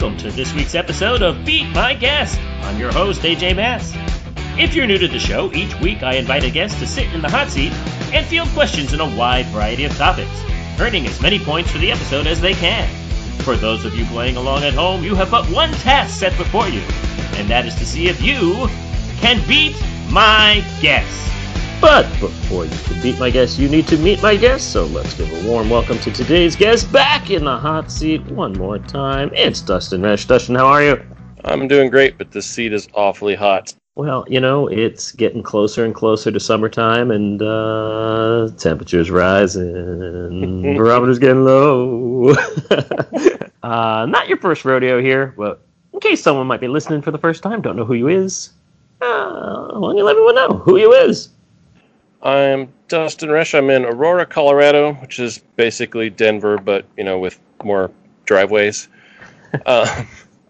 welcome to this week's episode of Beat My Guest. I'm your host, AJ Mass. If you're new to the show, each week I invite a guest to sit in the hot seat and field questions in a wide variety of topics, earning as many points for the episode as they can. For those of you playing along at home, you have but one task set before you, and that is to see if you can beat my guess. But before you can beat my guest, you need to meet my guest. So let's give a warm welcome to today's guest back in the hot seat one more time. It's Dustin Resch. Dustin, how are you? I'm doing great, but this seat is awfully hot. Well, you know, it's getting closer and closer to summertime, and uh, temperatures rising, barometer's getting low. uh, not your first rodeo here, but in case someone might be listening for the first time, don't know who you is, uh, why don't you let everyone know who you is? I'm Dustin Resch. I'm in Aurora, Colorado, which is basically Denver, but you know, with more driveways. uh,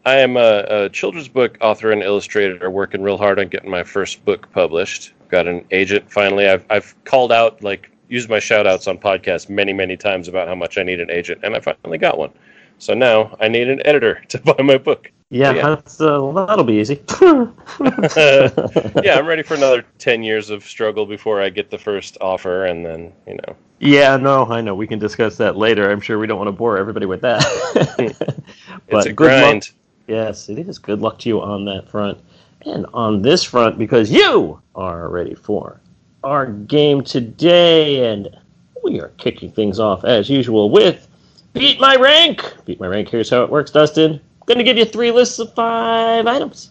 I am a, a, children's book author and illustrator, working real hard on getting my first book published. Got an agent finally. I've I've called out like used my shout outs on podcasts many many times about how much I need an agent, and I finally got one. So now I need an editor to buy my book. Yeah, yeah. That's, uh, that'll be easy. yeah, I'm ready for another 10 years of struggle before I get the first offer, and then, you know. Yeah, no, I know. We can discuss that later. I'm sure we don't want to bore everybody with that. but it's a grind. Luck. Yes, it is. Good luck to you on that front. And on this front, because you are ready for our game today, and we are kicking things off as usual with Beat My Rank. Beat My Rank, here's how it works, Dustin going to give you three lists of five items.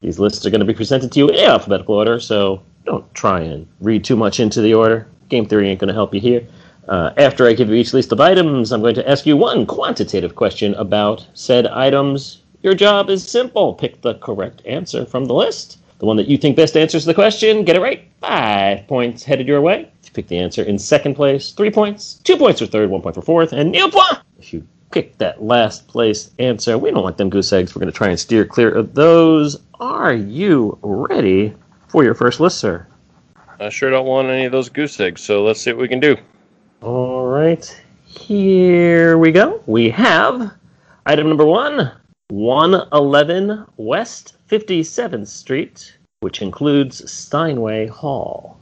These lists are going to be presented to you in alphabetical order, so don't try and read too much into the order. Game theory ain't going to help you here. Uh, after I give you each list of items, I'm going to ask you one quantitative question about said items. Your job is simple pick the correct answer from the list. The one that you think best answers the question, get it right. Five points headed your way. If you pick the answer in second place, three points. Two points for third, one point for fourth, and nil point if you pick that last place answer. We don't want them goose eggs. We're going to try and steer clear of those. Are you ready for your first list, sir? I sure don't want any of those goose eggs, so let's see what we can do. All right. Here we go. We have item number one 111 West 57th Street, which includes Steinway Hall.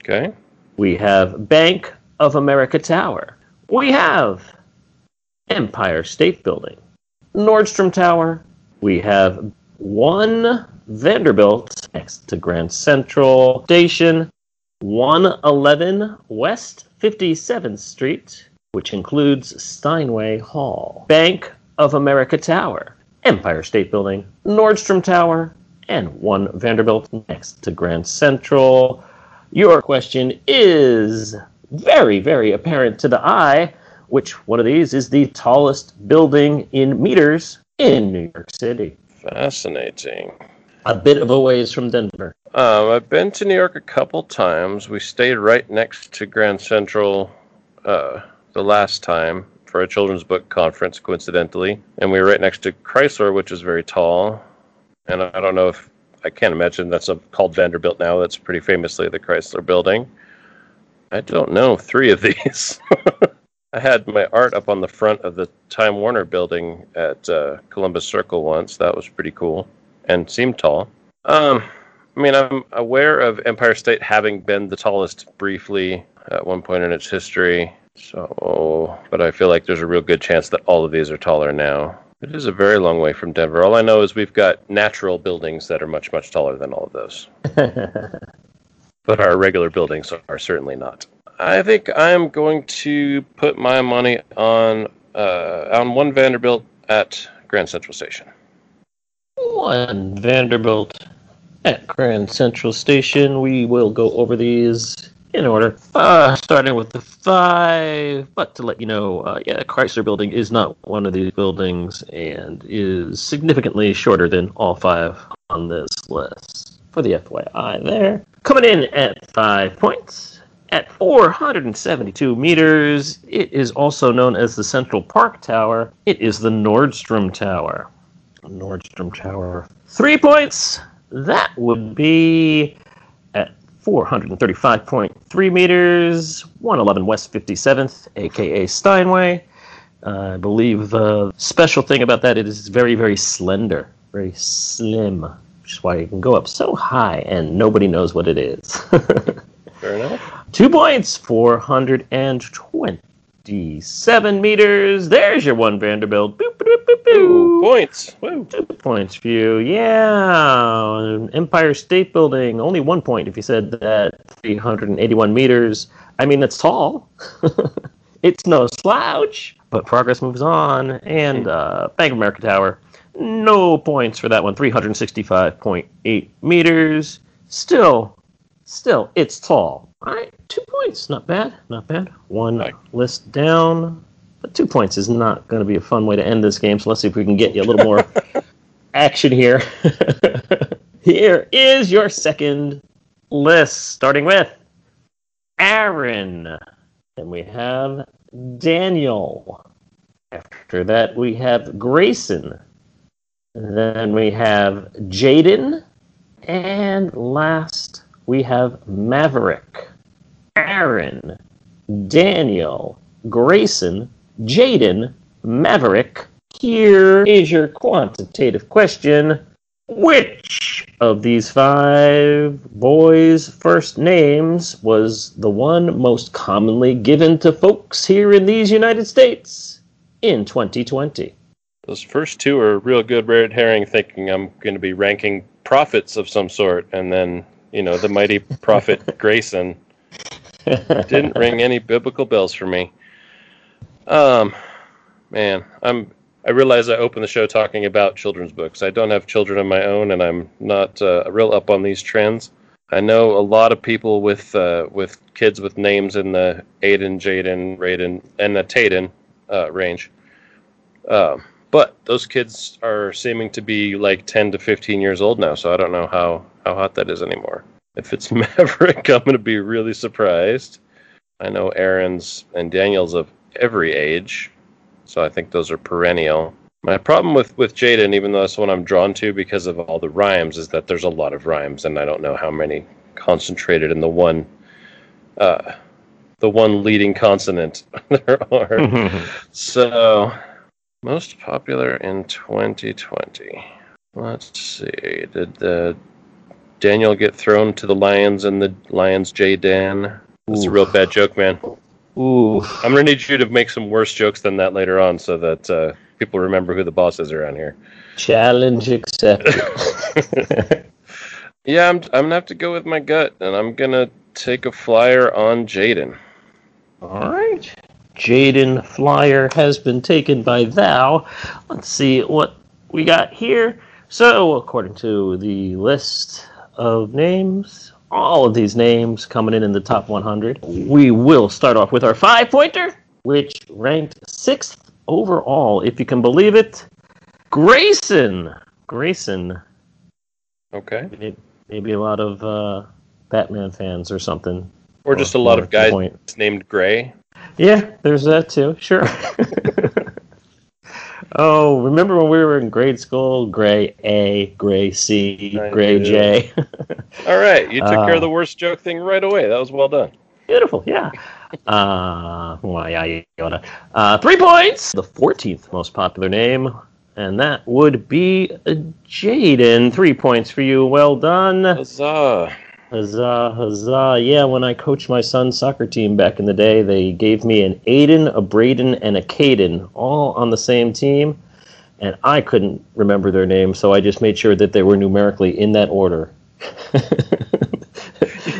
Okay. We have Bank of America Tower. We have Empire State Building, Nordstrom Tower. We have one Vanderbilt next to Grand Central Station, 111 West 57th Street, which includes Steinway Hall, Bank of America Tower, Empire State Building, Nordstrom Tower, and one Vanderbilt next to Grand Central. Your question is very, very apparent to the eye which one of these is the tallest building in meters in New York City? Fascinating. A bit of a ways from Denver. Um, I've been to New York a couple times. We stayed right next to Grand Central uh, the last time for a children's book conference, coincidentally. And we were right next to Chrysler, which is very tall. And I don't know if I can't imagine that's a, called Vanderbilt now. That's pretty famously the Chrysler building. I don't know three of these. I had my art up on the front of the Time Warner building at uh, Columbus Circle once. That was pretty cool and seemed tall. Um, I mean, I'm aware of Empire State having been the tallest briefly at one point in its history. So, but I feel like there's a real good chance that all of these are taller now. It is a very long way from Denver. All I know is we've got natural buildings that are much, much taller than all of those. but our regular buildings are certainly not. I think I'm going to put my money on uh, on one Vanderbilt at Grand Central Station. One Vanderbilt at Grand Central Station. We will go over these in order. Uh, starting with the five, but to let you know, uh, yeah, Chrysler Building is not one of these buildings and is significantly shorter than all five on this list. For the FYI, there coming in at five points at 472 meters, it is also known as the Central Park Tower. It is the Nordstrom Tower. Nordstrom Tower. Three points. That would be at 435.3 meters, 111 West 57th, aka Steinway. Uh, I believe the special thing about that it is very, very slender, very slim, which is why it can go up so high and nobody knows what it is. Fair enough. Two points, 427 meters. There's your one Vanderbilt. Boop, boop, boop, boop. Ooh, points. Woo. Two points for you. Yeah. Empire State Building, only one point if you said that 381 meters. I mean, that's tall. it's no slouch, but progress moves on. And uh, Bank of America Tower, no points for that one. 365.8 meters. Still, still, it's tall. All right, two points. Not bad. Not bad. One Right. list down. But two points is not going to be a fun way to end this game. So let's see if we can get you a little more action here. here is your second list, starting with Aaron. Then we have Daniel. After that, we have Grayson. Then we have Jaden. And last, we have Maverick. Aaron, Daniel, Grayson, Jaden, Maverick. Here is your quantitative question. Which of these five boys' first names was the one most commonly given to folks here in these United States in 2020? Those first two are real good red herring, thinking I'm going to be ranking profits of some sort, and then you know the mighty prophet Grayson didn't ring any biblical bells for me. Um, man, I'm. I realize I opened the show talking about children's books. I don't have children of my own, and I'm not uh, real up on these trends. I know a lot of people with uh, with kids with names in the Aiden, Jaden, Raiden, and the Taden uh, range. Um, but those kids are seeming to be like 10 to 15 years old now, so I don't know how, how hot that is anymore. If it's Maverick, I'm going to be really surprised. I know Aaron's and Daniel's of every age, so I think those are perennial. My problem with, with Jaden, even though that's the one I'm drawn to because of all the rhymes, is that there's a lot of rhymes, and I don't know how many concentrated in the one uh, the one leading consonant there are. So, most popular in 2020. Let's see. Did the Daniel get thrown to the lions and the lions J Dan? That's a real bad joke, man. Ooh. I'm gonna need you to make some worse jokes than that later on, so that uh, people remember who the boss is around here. Challenge accepted. Yeah, I'm. I'm gonna have to go with my gut, and I'm gonna take a flyer on Jaden. All right. Jaden Flyer has been taken by Thou. Let's see what we got here. So, according to the list of names, all of these names coming in in the top 100, we will start off with our five pointer, which ranked sixth overall, if you can believe it. Grayson. Grayson. Okay. Maybe- Maybe a lot of uh, Batman fans or something. Or just a lot of guys named Gray. Yeah, there's that too. Sure. oh, remember when we were in grade school? Gray A, Gray C, I Gray do. J. All right, you took care Uh, of the worst joke thing right away. That was well done. Beautiful, yeah. Uh, well, yeah, you. Uh, three points. The 14th most popular name, and that would be uh, Jaden. Three points for you. Well done. Huzzah! Huzzah, huzzah. Yeah, when I coached my son's soccer team back in the day, they gave me an Aiden, a Braden, and a Caden, all on the same team. And I couldn't remember their names, so I just made sure that they were numerically in that order.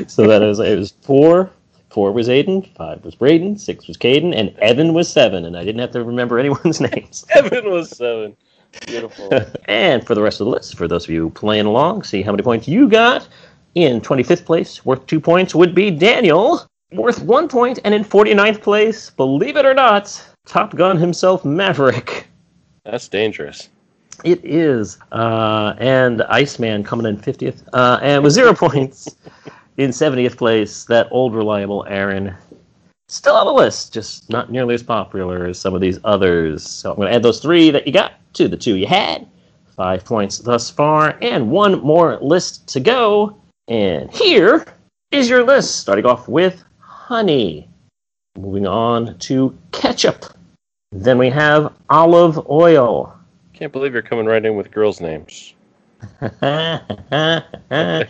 so that it was, it was four. Four was Aiden, five was Braden, six was Caden, and Evan was seven, and I didn't have to remember anyone's names. Evan was seven. Beautiful. And for the rest of the list, for those of you playing along, see how many points you got. In 25th place, worth two points, would be Daniel, worth one point. And in 49th place, believe it or not, Top Gun himself, Maverick. That's dangerous. It is. Uh, and Iceman coming in 50th. Uh, and with zero points in 70th place, that old reliable Aaron. Still on the list, just not nearly as popular as some of these others. So I'm going to add those three that you got to the two you had. Five points thus far, and one more list to go. And here is your list, starting off with honey. Moving on to ketchup. Then we have olive oil. Can't believe you're coming right in with girls' names. the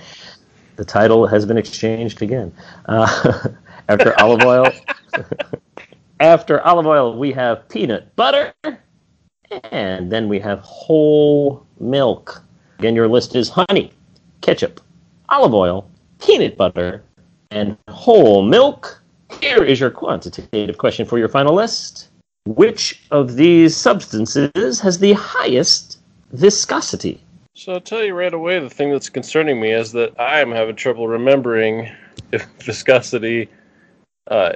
title has been exchanged again. Uh, after olive oil, after olive oil, we have peanut butter, and then we have whole milk. Again, your list is honey, ketchup, olive oil, peanut butter, and whole milk. Here is your quantitative question for your final list. Which of these substances has the highest viscosity? So I'll tell you right away the thing that's concerning me is that I am having trouble remembering if viscosity uh,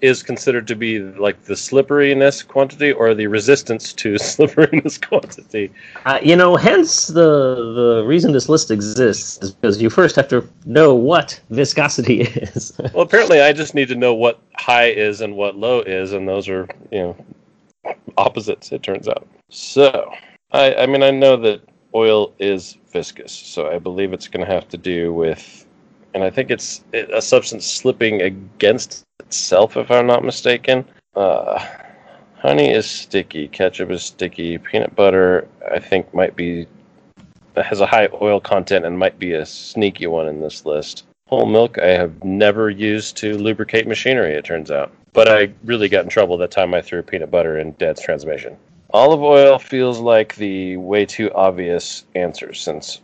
is considered to be like the slipperiness quantity or the resistance to slipperiness quantity. Uh, you know, hence the the reason this list exists is because you first have to know what viscosity is. well, apparently, I just need to know what high is and what low is, and those are you know opposites. It turns out. So, I I mean, I know that oil is viscous, so I believe it's going to have to do with, and I think it's a substance slipping against itself, if I'm not mistaken. Uh, honey is sticky, ketchup is sticky, peanut butter I think might be has a high oil content and might be a sneaky one in this list. Whole milk I have never used to lubricate machinery, it turns out. But I really got in trouble that time I threw peanut butter in Dad's transmission. Olive oil feels like the way too obvious answer since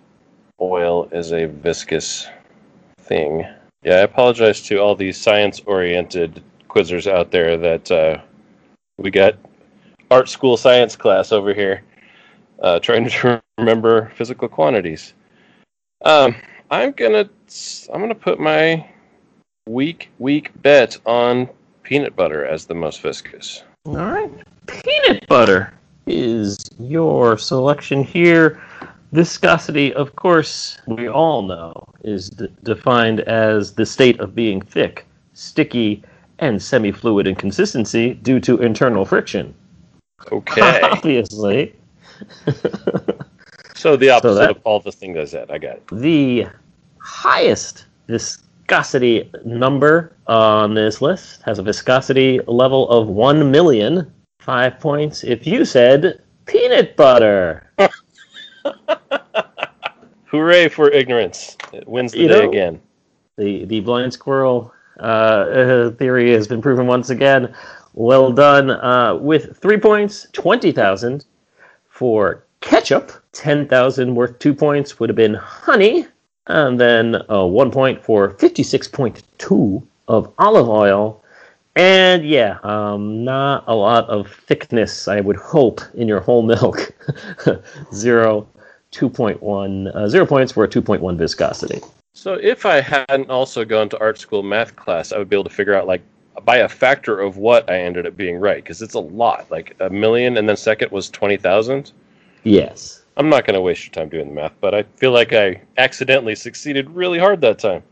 oil is a viscous thing. Yeah, I apologize to all these science oriented quizzers out there that uh, we got art school science class over here uh, trying to remember physical quantities. Um, I'm gonna I'm gonna put my weak weak bet on peanut butter as the most viscous. All right, peanut butter is your selection here. Viscosity, of course, we all know, is d- defined as the state of being thick, sticky, and semi fluid in consistency due to internal friction. Okay. Obviously. so the opposite So that- of all the things I said. I got it. the highest viscosity number on this list has a viscosity level of 1 million. Five points if you said peanut butter. Hooray for ignorance! It wins the You day know- again. The, the blind squirrel uh, theory has been proven once again. Well done. Uh, with three points, 20,000 for ketchup. 10,000 worth two points would have been honey. And then uh, one point for 56.2 of olive oil. And yeah, um, not a lot of thickness, I would hope, in your whole milk. Zero, 2.1, uh, zero points for a 2.1 viscosity. So if I hadn't also gone to art school math class, I would be able to figure out like by a factor of what I ended up being right because it's a lot. Like a million, and then second was twenty thousand. Yes. I'm not going to waste your time doing the math, but I feel like I accidentally succeeded really hard that time.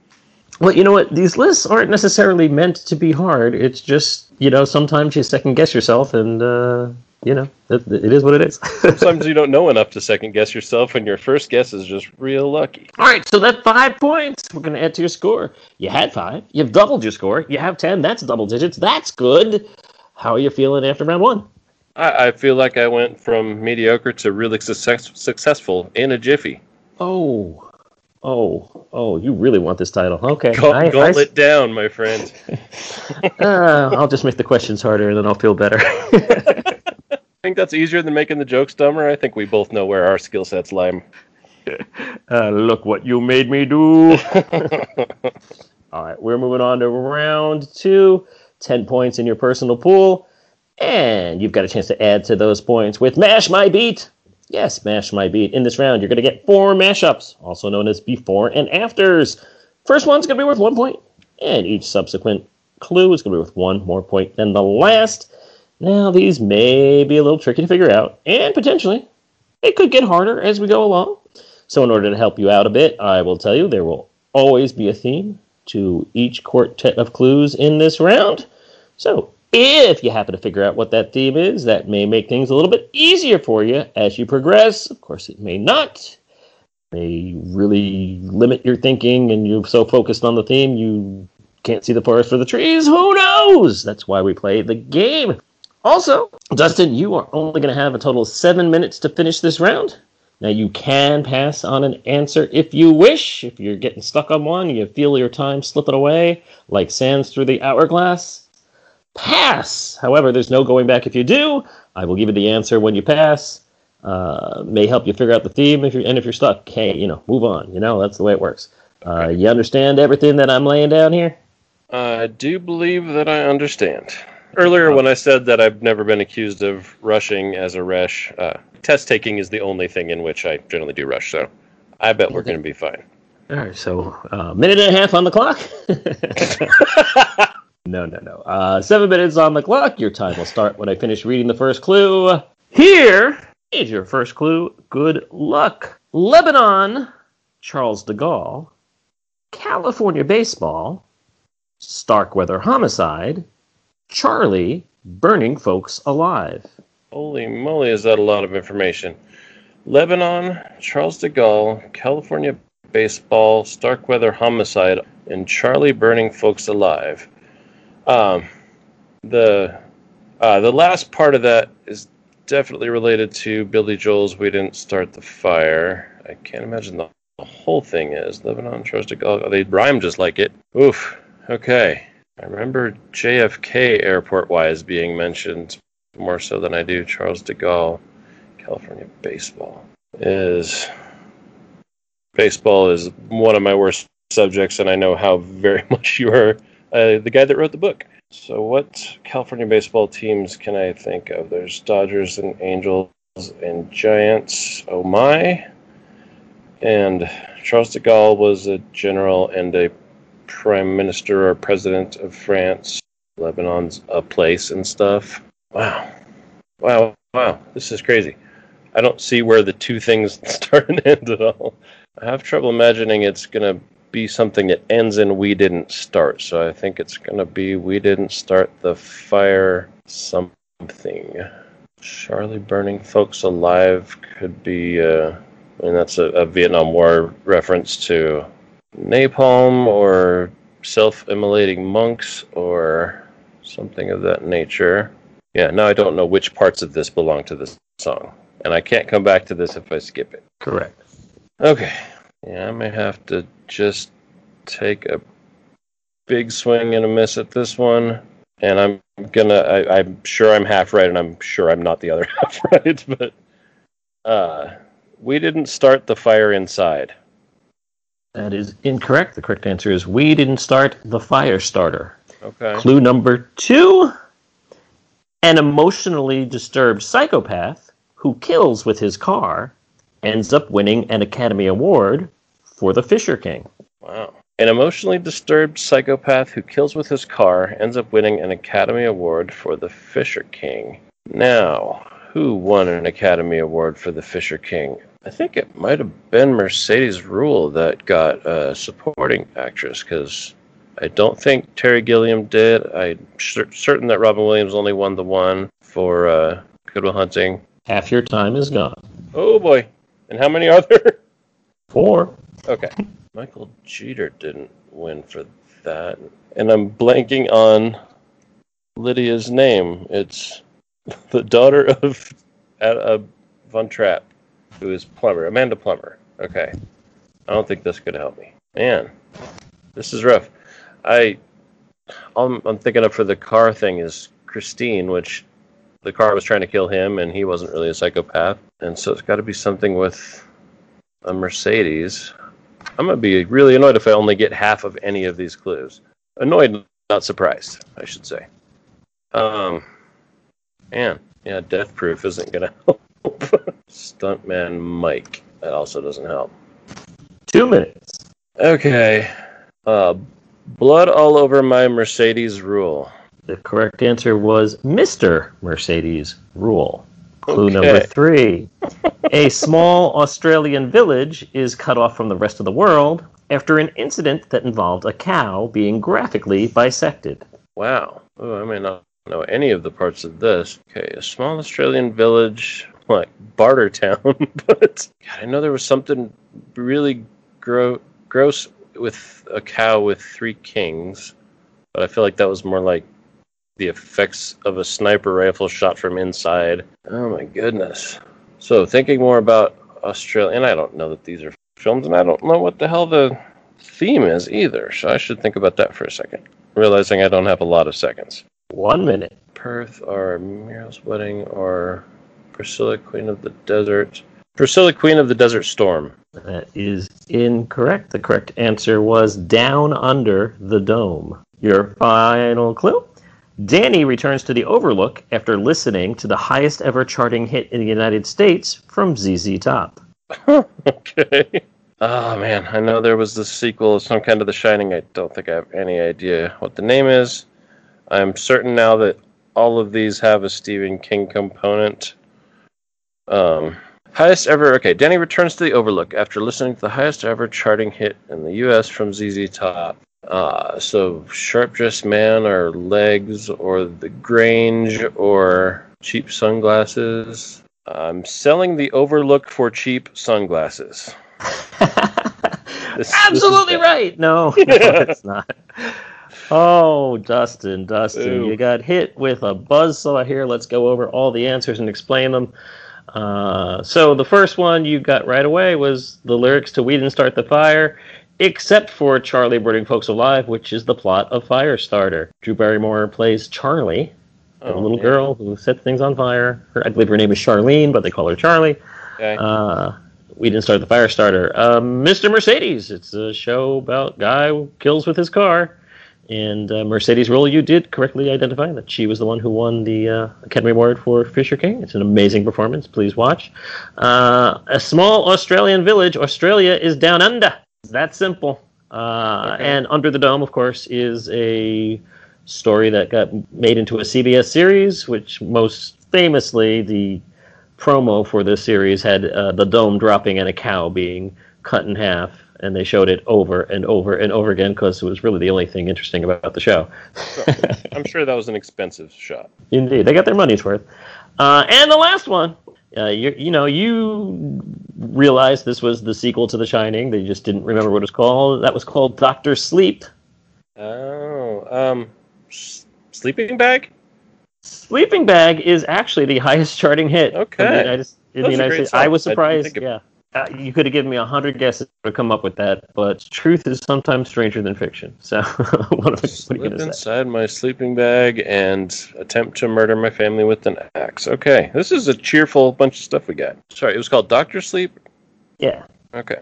Well, you know what? These lists aren't necessarily meant to be hard. It's just, you know, sometimes you second guess yourself, and, uh, you know, it, it is what it is. Sometimes you don't know enough to second guess yourself, and your first guess is just real lucky. All right, so that five points we're going to add to your score. You had five. You've doubled your score. You have 10. That's double digits. That's good. How are you feeling after round one? I, I feel like I went from mediocre to really success, successful in a jiffy. Oh, oh, oh, you really want this title. Okay. Gaunt- I- I- Gauntlet down, my friend. uh, I'll just make the questions harder, and then I'll feel better. I think that's easier than making the jokes dumber. I think we both know where our skill sets lie. Uh, look what you made me do. All right, we're moving on to round two. 10 points in your personal pool. And you've got a chance to add to those points with Mash My Beat. Yes, Mash My Beat. In this round, you're going to get four mashups, also known as before and afters. First one's going to be worth one point, and each subsequent clue is going to be worth one more point than the last. Now, these may be a little tricky to figure out, and potentially it could get harder as we go along. So, in order to help you out a bit, I will tell you there will always be a theme to each quartet of clues in this round. So, if you happen to figure out what that theme is, that may make things a little bit easier for you as you progress. Of course, it may not. May really limit your thinking, and you're so focused on the theme you can't see the forest for the trees. Who knows? That's why we play the game. Also, Dustin, you are only going to have a total of seven minutes to finish this round. Now, you can pass on an answer if you wish. If you're getting stuck on one, you feel your time slipping away like sands through the hourglass. Pass! However, there's no going back if you do. I will give you the answer when you pass. Uh, may help you figure out the theme if you're, and if you're stuck, hey, you know, move on. You know, that's the way it works. Uh, you understand everything that I'm laying down here? I do believe that I understand. Earlier, when I said that I've never been accused of rushing as a resh, uh, test taking is the only thing in which I generally do rush. So I bet we're going to be fine. All right, so uh, minute and a half on the clock. no, no, no. Uh, seven minutes on the clock. Your time will start when I finish reading the first clue. Here is your first clue. Good luck. Lebanon, Charles de Gaulle, California baseball, Starkweather homicide, Charlie burning folks alive. Holy moly, is that a lot of information? Lebanon, Charles de Gaulle, California baseball, Starkweather homicide, and Charlie burning folks alive. Um, the uh, the last part of that is definitely related to Billy Joel's "We Didn't Start the Fire." I can't imagine the, the whole thing is Lebanon, Charles de Gaulle. They rhyme just like it. Oof. Okay. I remember JFK airport wise being mentioned more so than I do Charles de Gaulle. California baseball is baseball is one of my worst subjects, and I know how very much you are uh, the guy that wrote the book. So, what California baseball teams can I think of? There's Dodgers and Angels and Giants. Oh my! And Charles de Gaulle was a general and a prime minister or president of France. Lebanon's a place and stuff. Wow. Wow. Wow. This is crazy. I don't see where the two things start and end at all. I have trouble imagining it's going to be something that ends in we didn't start. So I think it's going to be we didn't start the fire something. Charlie burning folks alive could be, uh, I mean, that's a, a Vietnam War reference to napalm or self immolating monks or something of that nature. Yeah, now I don't know which parts of this belong to this song. And I can't come back to this if I skip it. Correct. Okay. Yeah, I may have to just take a big swing and a miss at this one. And I'm gonna I, I'm sure I'm half right and I'm sure I'm not the other half right, but uh we didn't start the fire inside. That is incorrect. The correct answer is we didn't start the fire starter. Okay. Clue number two an emotionally disturbed psychopath who kills with his car ends up winning an Academy Award for The Fisher King. Wow. An emotionally disturbed psychopath who kills with his car ends up winning an Academy Award for The Fisher King. Now, who won an Academy Award for The Fisher King? I think it might have been Mercedes Ruehl that got a supporting actress because I don't think Terry Gilliam did. I'm certain that Robin Williams only won the one for uh, Good Will Hunting. Half your time is gone. Oh boy. And how many are there? Four. Okay. Michael Jeter didn't win for that. And I'm blanking on Lydia's name. It's the daughter of uh, Von Trapp who is Plummer, Amanda Plummer. Okay, I don't think this could help me. Man, this is rough. I, all I'm thinking of for the car thing is Christine, which the car was trying to kill him, and he wasn't really a psychopath, and so it's got to be something with a Mercedes. I'm gonna be really annoyed if I only get half of any of these clues. Annoyed, not surprised, I should say. Um, man, yeah, death proof isn't gonna help. Stuntman Mike. That also doesn't help. Two minutes. Okay. Uh, blood all over my Mercedes Ruehl. The correct answer was Mr. Mercedes Ruehl. Clue okay. number three. a small Australian village is cut off from the rest of the world after an incident that involved a cow being graphically bisected. Wow. Oh, I may not know any of the parts of this. Okay, a small Australian village like Bartertown, but God, I know there was something really gro- gross with a cow with three kings, but I feel like that was more like the effects of a sniper rifle shot from inside. Oh my goodness. So thinking more about Australia, and I don't know that these are films, and I don't know what the hell the theme is either. So I should think about that for a second. Realizing I don't have a lot of seconds. One minute. Perth or Muriel's Wedding or Priscilla Queen of the Desert. Priscilla Queen of the Desert Storm. That is incorrect. The correct answer was Down Under the Dome. Your final clue? Danny returns to the Overlook after listening to the highest ever charting hit in the United States from ZZ Top. okay. Oh man, I know there was the sequel, of some kind of The Shining. I don't think I have any idea what the name is. I'm certain now that all of these have a Stephen King component. Um, highest ever. Okay, Danny returns to the Overlook after listening to the highest ever charting hit in the U.S. from ZZ Top. Uh, so Sharp Dressed Man or Legs or The Grange or Cheap Sunglasses. I'm selling the Overlook for cheap sunglasses. This, Absolutely this right. No, no, it's not. Oh, Dustin, Dustin, Ooh. you got hit with a buzz buzzsaw here. Let's go over all the answers and explain them. Uh, so the first one you got right away was the lyrics to "We Didn't Start the Fire," except for Charlie Burning Folks Alive, which is the plot of Firestarter. Drew Barrymore plays Charlie, oh, a little yeah. girl who sets things on fire. Her, I believe her name is Charlene, but they call her Charlie. Okay. Uh, we didn't start the Firestarter. Um, Mr. Mercedes. It's a show about guy who kills with his car. And uh, Mercedes Ruehl, you did correctly identify that she was the one who won the uh, Academy Award for Fisher King. It's an amazing performance. Please watch. Uh, a small Australian village. Australia is down under. It's that simple. Uh, okay. And Under the Dome, of course, is a story that got made into a CBS series, which most famously the promo for this series had uh, the dome dropping and a cow being cut in half, and they showed it over and over and over again because it was really the only thing interesting about the show. I'm sure that was an expensive shot. Indeed, they got their money's worth. Uh, and the last one, uh, you, you know, you realized this was the sequel to The Shining. They just didn't remember what it was called. That was called Doctor Sleep. Oh, um, sleeping bag. Sleeping Bag is actually the highest charting hit. Okay. In the United, in the United States. I was surprised. I yeah. Uh, you could have given me a hundred guesses to come up with that, but truth is sometimes stranger than fiction. So, what, what Slip inside my sleeping bag and attempt to murder my family with an axe. Okay, this is a cheerful bunch of stuff we got. Sorry, it was called Doctor Sleep. Yeah. Okay.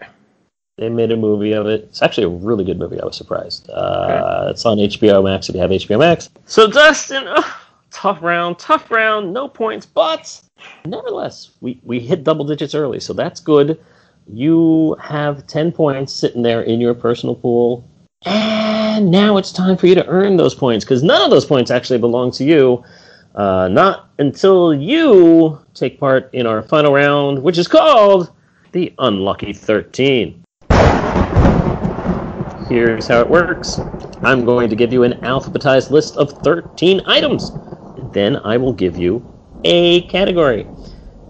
They made a movie of it. It's actually a really good movie. I was surprised. Uh, okay. It's on HBO Max if you have HBO Max. So, Dustin. Oh, tough round, tough round, no points, but nevertheless, we, we hit double digits early, so that's good. You have 10 points sitting there in your personal pool, and now it's time for you to earn those points because none of those points actually belong to you. Uh, not until you take part in our final round, which is called the Unlucky 13. Here's how it works I'm going to give you an alphabetized list of 13 items then I will give you a category.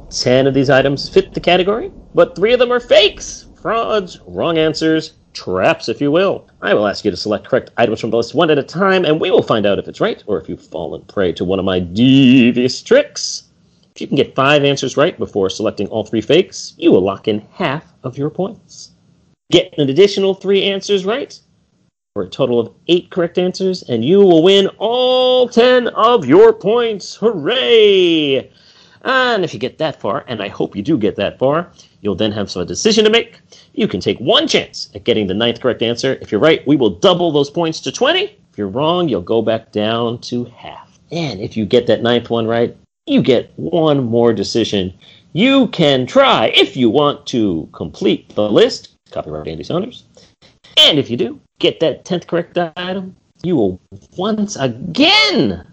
Ten of these items fit the category, but three of them are fakes, frauds, wrong answers, traps, if you will. I will ask you to select correct items from the list one at a time, and we will find out if it's right or if you've fallen prey to one of my devious tricks. If you can get five answers right before selecting all three fakes, you will lock in half of your points. Get an additional three answers right, for a total of eight correct answers, and you will win all 10 of your points. Hooray! And if you get that far, and I hope you do get that far, you'll then have some decision to make. You can take one chance at getting the ninth correct answer. If you're right, we will double those points to 20. If you're wrong, you'll go back down to half. And if you get that ninth one right, you get one more decision. You can try, if you want to complete the list, copyright Andy Saunders. And if you do, get that 10th correct item, you will once again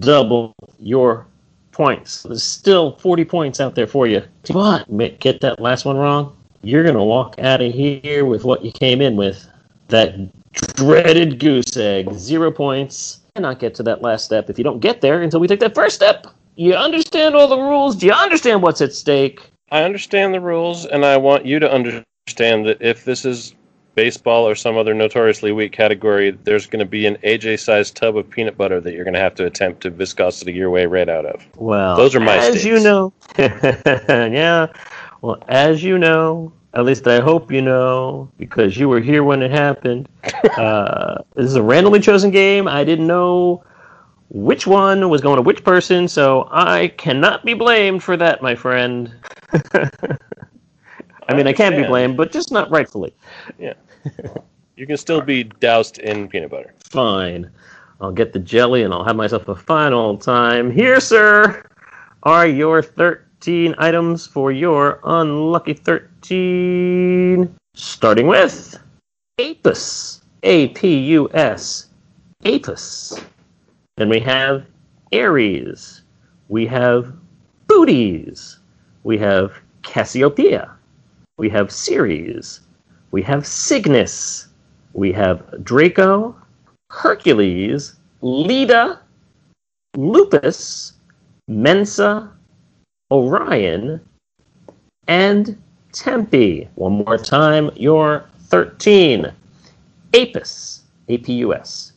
double your points. There's still 40 points out there for you. But get that last one wrong, you're going to walk out of here with what you came in with. That dreaded goose egg. Zero points. And get to that last step if you don't get there until we take that first step. You understand all the rules? Do you understand what's at stake? I understand the rules, and I want you to understand that if this is baseball or some other notoriously weak category, there's going to be an AJ-sized tub of peanut butter that you're going to have to attempt to viscosity your way right out of. Well, Those are my as stakes. you know. yeah. Well, as you know, at least I hope you know, because you were here when it happened. uh, this is a randomly chosen game. I didn't know which one was going to which person, so I cannot be blamed for that, my friend. I mean, I can't be blamed, but just not rightfully. Yeah. You can still be doused in peanut butter. Fine. I'll get the jelly and I'll have myself a fine old time. Here, sir, are your 13 items for your unlucky 13. Starting with Apus. A P U S. Apus. Then we have Aries. We have Bootes. We have Cassiopeia. We have Ceres. We have Cygnus. We have Draco, Hercules, Leda, Lupus, Mensa, Orion, and Tempe. One more time, your 13. Apus, A-P-U-S.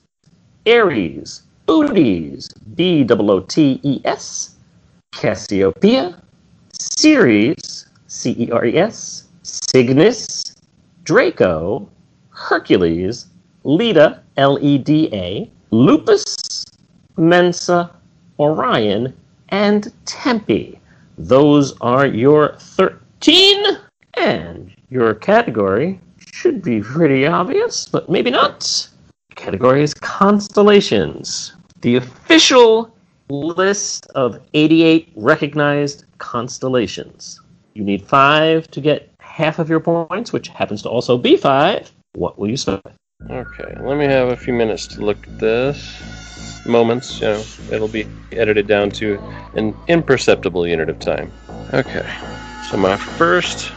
Aries, Bootes, B-O-O-T-E-S. Cassiopeia, Ceres, C-E-R-E-S. Cygnus, Draco, Hercules, Leda, L E D A, Lupus, Mensa, Orion, and Tempe. Those are your 13. And your category should be pretty obvious, but maybe not. Category is constellations. The official list of 88 recognized constellations. You need five to get half of your points, which happens to also be five. What will you with? Okay, let me have a few minutes to look at this. Moments, you know, it'll be edited down to an imperceptible unit of time. Okay, so my first,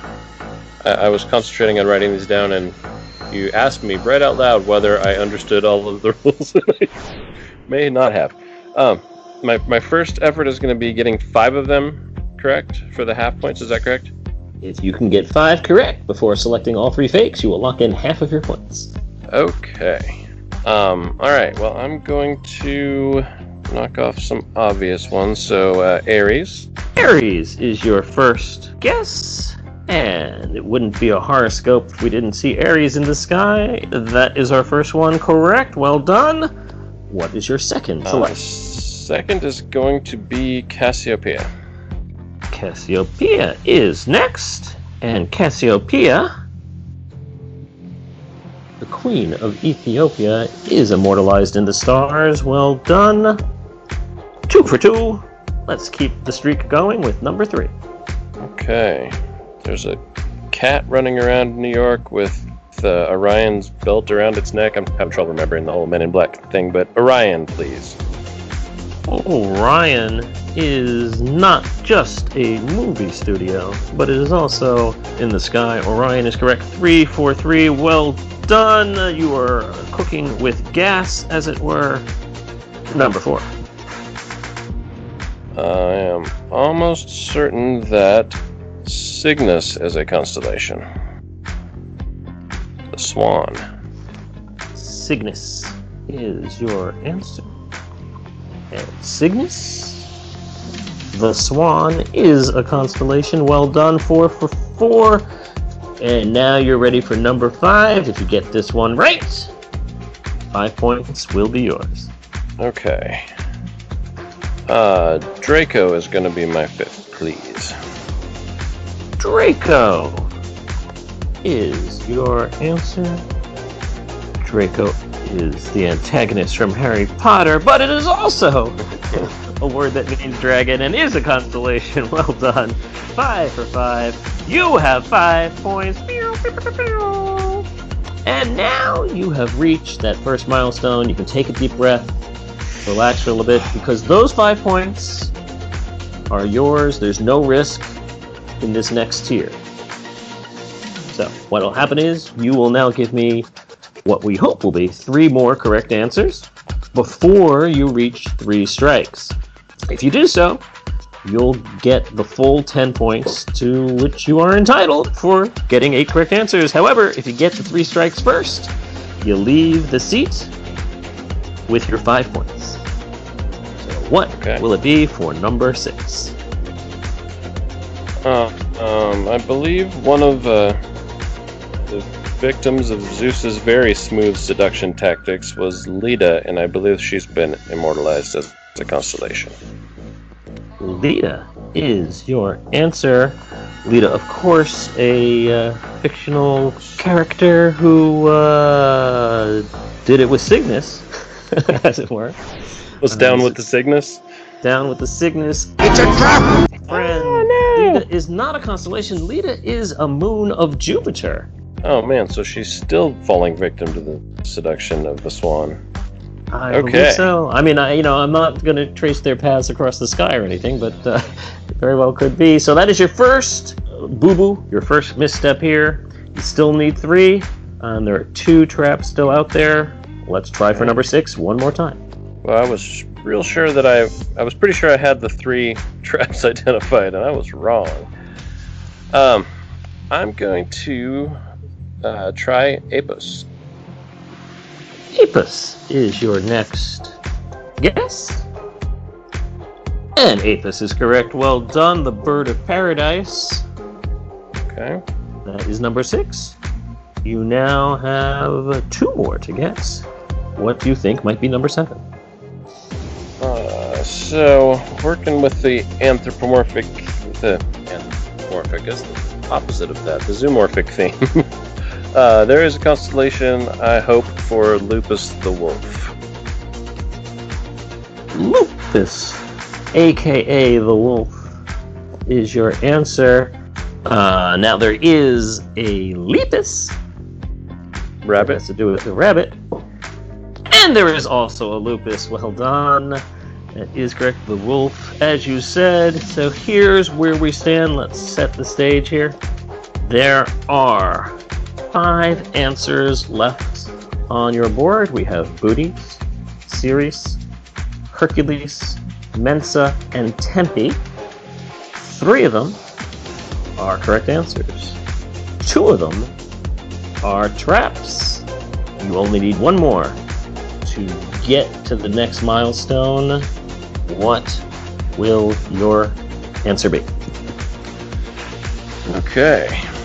I, I was concentrating on writing these down, and you asked me right out loud whether I understood all of the rules, I may not have. Um, my, my first effort is going to be getting five of them correct for the half points. Is that correct? If you can get five correct before selecting all three fakes, you will lock in half of your points. Okay. Um, all right. Well, I'm going to knock off some obvious ones. So, uh, Aries. Aries is your first guess, and it wouldn't be a horoscope if we didn't see Aries in the sky. That is our first one correct. Well done. What is your second Uh, second is going to be Cassiopeia. Cassiopeia is next, and Cassiopeia, the queen of Ethiopia, is immortalized in the stars. Well done. Two for two. Let's keep the streak going with number three. Okay. There's a cat running around New York with the Orion's belt around its neck. I'm having trouble remembering the whole Men in Black thing, but Orion, please. Oh, Orion is not just a movie studio, but it is also in the sky. Orion is correct. 343, three. Well done. You are cooking with gas, as it were. Number four. I am almost certain that Cygnus is a constellation. The Swan. Cygnus is your answer. And Cygnus, the Swan, is a constellation. Well done, four for four. And now you're ready for number five. If you get this one right, five points will be yours. Okay. Uh, Draco is going to be my fifth, please. Draco is your answer. Draco is the antagonist from Harry Potter, but it is also a word that means dragon and is a constellation. Well done. Five for five. You have five points. And now you have reached that first milestone. You can take a deep breath, relax a little bit, because those five points are yours. There's no risk in this next tier. So, what will happen is you will now give me what we hope will be three more correct answers before you reach three strikes. If you do so, you'll get the full 10 points to which you are entitled for getting eight correct answers. However, if you get the three strikes first, you leave the seat with your five points. So, what Okay. will it be for number six? Uh, um, I believe one of uh, the victims of Zeus's very smooth seduction tactics was Leda, and I believe she's been immortalized as a constellation. Leda is your answer. Leda, of course, a uh, fictional character who uh, did it with Cygnus, as it were. Was Uh, down with the Cygnus? Down with the Cygnus. It's a trap! Friend. Oh, no. Leda is not a constellation. Leda is a moon of Jupiter. Oh man, so she's still falling victim to the seduction of the swan. I Okay. believe so. I mean, I, you know, I'm not going to trace their paths across the sky or anything, but uh, very well could be. So that is your first boo boo, your first misstep here. You still need three. Um, there are two traps still out there. Let's try for number six one more time. Well, I was real sure that I I was pretty sure I had the three traps identified, and I was wrong. Um, I'm going to uh, try Apus. Apus is your next guess. And Apus is correct. Well done. The bird of paradise. Okay. That is number six. You now have two more to guess. What do you think might be number seven? Uh, so working with the anthropomorphic, the anthropomorphic is the opposite of that, the zoomorphic theme. uh, there is a constellation I hope for Lupus the Wolf. Lupus, aka the wolf, is your answer. Uh, now there is a Lepus. Rabbit. Has to do with the rabbit. And there is also a lupus. Well done. That is correct. The wolf, as you said. So here's where we stand. Let's set the stage here. There are five answers left on your board. We have Bootes, Ceres, Hercules, Mensa, and Tempe. Three of them are correct answers. Two of them are traps. You only need one more to get to the next milestone. What will your answer be? Okay.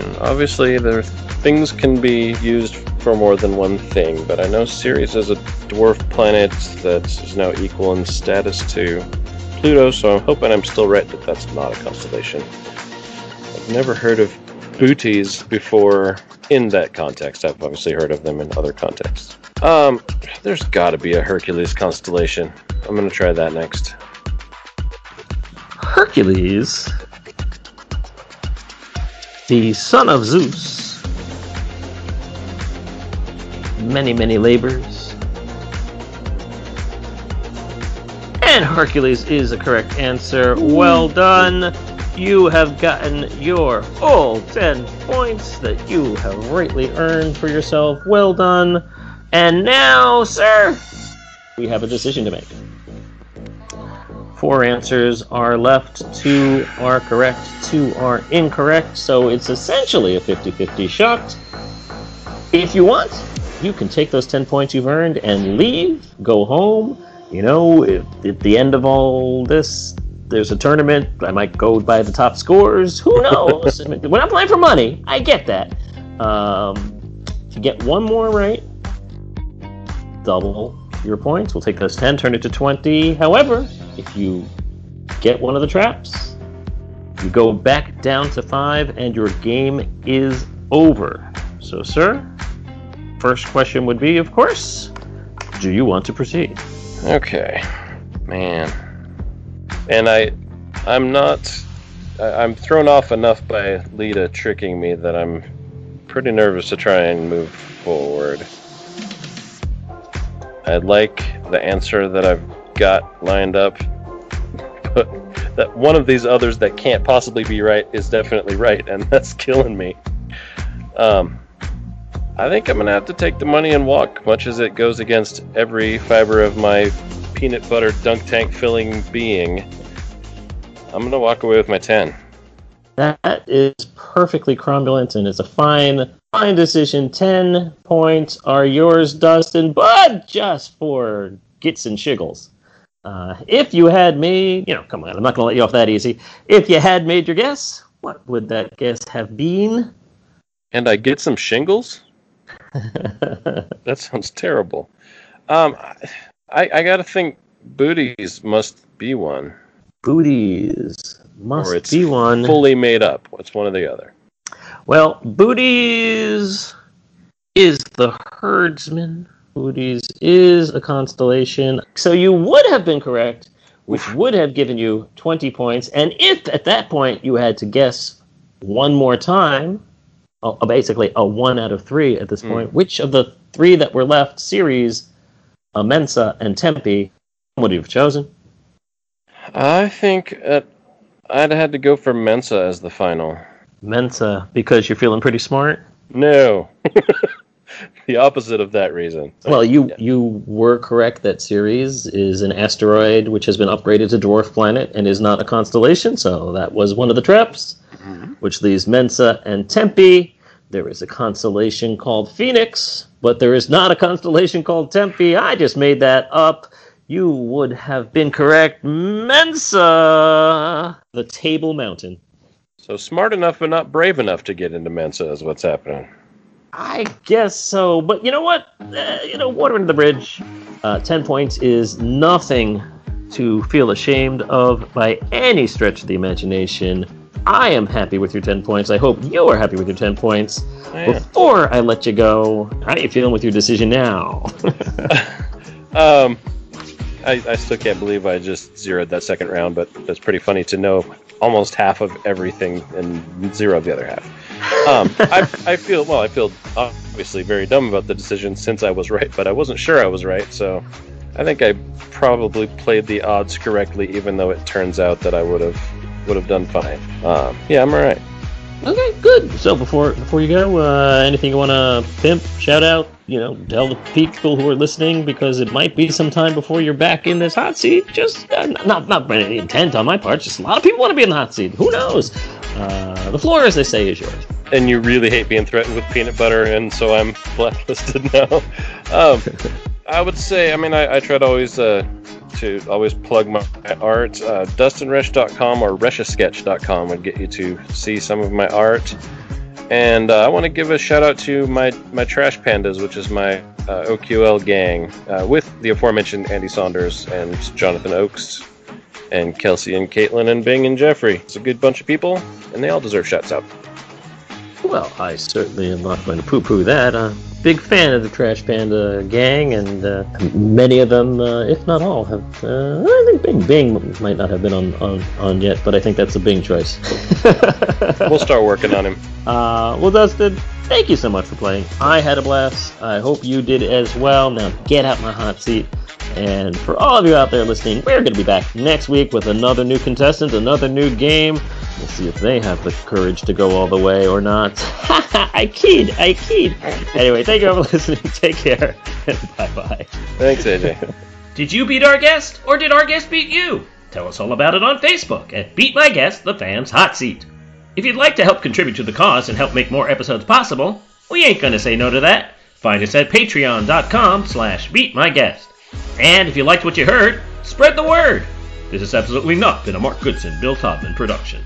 Mean, obviously, there things can be used for more than one thing, but I know Ceres is a dwarf planet that is now equal in status to Pluto, so I'm hoping I'm still right that that's not a constellation. I've never heard of booties before in that context. I've obviously heard of them in other contexts. Um, there's got to be a Hercules constellation. I'm gonna try that next. Hercules, the son of Zeus, many, many labors. And Hercules is a correct answer. Well done. You have gotten your full 10 points that you have rightly earned for yourself. Well done. And now, sir, we have a decision to make. Four answers are left. Two are correct, two are incorrect. So it's essentially a 50 50 shot. If you want, you can take those 10 points you've earned and leave, go home. You know, if at the end of all this, there's a tournament, I might go by the top scores. Who knows? We're not playing for money. I get that. Um, if you get one more right, double your points. We'll take those 10, turn it to 20. However, if you get one of the traps, you go back down to five, and your game is over. So, sir, first question would be, of course, do you want to proceed? Okay, man, and I, I'm not. I'm thrown off enough by Leda tricking me that I'm pretty nervous to try and move forward. I'd like the answer that I've got lined up, but that one of these others that can't possibly be right is definitely right, and that's killing me. Um, I think I'm gonna have to take the money and walk, much as it goes against every fiber of my peanut butter dunk tank filling being, I'm gonna walk away with my ten. That is perfectly cromulent and it's a fine, fine decision. Ten points are yours, Dustin, but just for gits and shiggles. Uh, if you had made, you know, come on, I'm not going to let you off that easy. If you had made your guess, what would that guess have been? And I get some shingles? that sounds terrible. Um, I, I got to think booties must be one. Bootes must or it's be one. fully made up. What's one or the other. Well, Booties is the herdsman. Bootes is a constellation. So you would have been correct, which would have given you 20 points. And if at that point you had to guess one more time, uh, basically a one out of three at this Mm. point, which of the three that were left, Ceres, uh, Mensa, and Tempe, would you have chosen? I think uh, I'd had to go for Mensa as the final. Mensa, because you're feeling pretty smart? No. the opposite of that reason. Well, you Yeah. you were correct that Ceres is an asteroid which has been upgraded to dwarf planet and is not a constellation. So that was one of the traps, mm-hmm. which leaves Mensa and Tempe. There is a constellation called Phoenix, but there is not a constellation called Tempe. I just made that up. You would have been correct. Mensa, the Table Mountain. So smart enough but not brave enough to get into Mensa is what's happening. I guess so, but you know what? Uh, you know, water under the bridge. Uh, Ten points is nothing to feel ashamed of by any stretch of the imagination. I am happy with your ten points. I hope you are happy with your ten points. Yeah. Before I let you go, how are you feeling with your decision now? Um, I, I still can't believe I just zeroed that second round, but that's pretty funny to know almost half of everything and zero of the other half. Um, I, I feel well. I feel obviously very dumb about the decision since I was right, but I wasn't sure I was right. So I think I probably played the odds correctly, even though it turns out that I would have would have done fine. Um, yeah, I'm all right. okay, good. So before before you go, uh, anything you want to pimp, shout out, you know, tell the people who are listening because it might be some time before you're back in this hot seat. Just uh, not not any intent on my part. Just a lot of people want to be in the hot seat. Who knows? Uh, the floor, as they say, is yours. and you really hate being threatened with peanut butter, and so I'm blacklisted now. Um, I would say, I mean, I, I try to always uh, to always plug my art. Uh, DustinResch.com or ReschAsketch.com would get you to see some of my art. And uh, I want to give a shout out to my, my Trash Pandas, which is my uh, OQL gang, uh, with the aforementioned Andy Saunders and Jonathan Oakes, and Kelsey and Caitlin and Bing and Jeffrey. It's a good bunch of people, and they all deserve shouts out. Well, I certainly am not going to poo-poo that. I'm a big fan of the Trash Panda gang, and uh, many of them, uh, if not all, have. Uh, I think Bing Bing might not have been on, on, on yet, but I think that's a Bing choice. We'll start working on him. Uh, well, Dustin, thank you so much for playing. I had a blast. I hope you did as well. Now get out my hot seat. And for all of you out there listening, we're going to be back next week with another new contestant, another new game. We'll see if they have the courage to go all the way or not. I kid, I kid. Anyway, thank you all for listening. Take care. bye bye. Thanks, AJ. Did you beat our guest, or did our guest beat you? Tell us all about it on Facebook at Beat My Guest, the Fans Hot Seat. If you'd like to help contribute to the cause and help make more episodes possible, we ain't gonna say no to that. Find us at patreon.com slash beatmyguest. And if you liked what you heard, spread the word. This has absolutely not been a Mark Goodson, Bill Todman production.